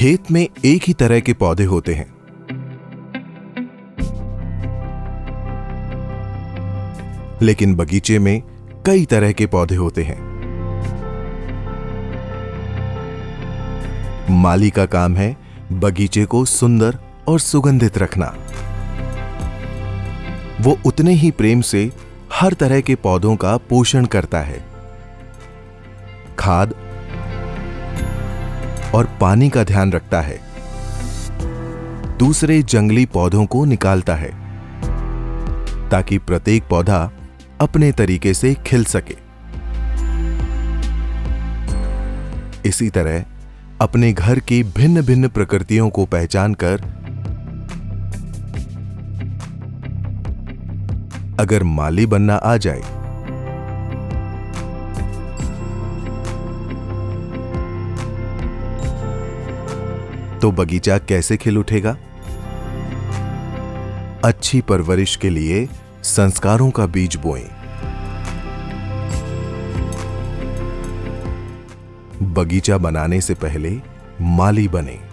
खेत में एक ही तरह के पौधे होते हैं। लेकिन बगीचे में कई तरह के पौधे होते हैं। माली का काम है बगीचे को सुंदर और सुगंधित रखना। वो उतने ही प्रेम से हर तरह के पौधों का पोषण करता है। खाद और पानी का ध्यान रखता है। दूसरे जंगली पौधों को निकालता है, ताकि प्रत्येक पौधा अपने तरीके से खिल सके। इसी तरह, अपने घर की भिन्न भिन्न प्रकृतियों को पहचान कर अगर माली बनना आ जाए तो बगीचा कैसे खिल उठेगा? अच्छी परवरिश के लिए संस्कारों का बीज बोएँ। बगीचा बनाने से पहले माली बने।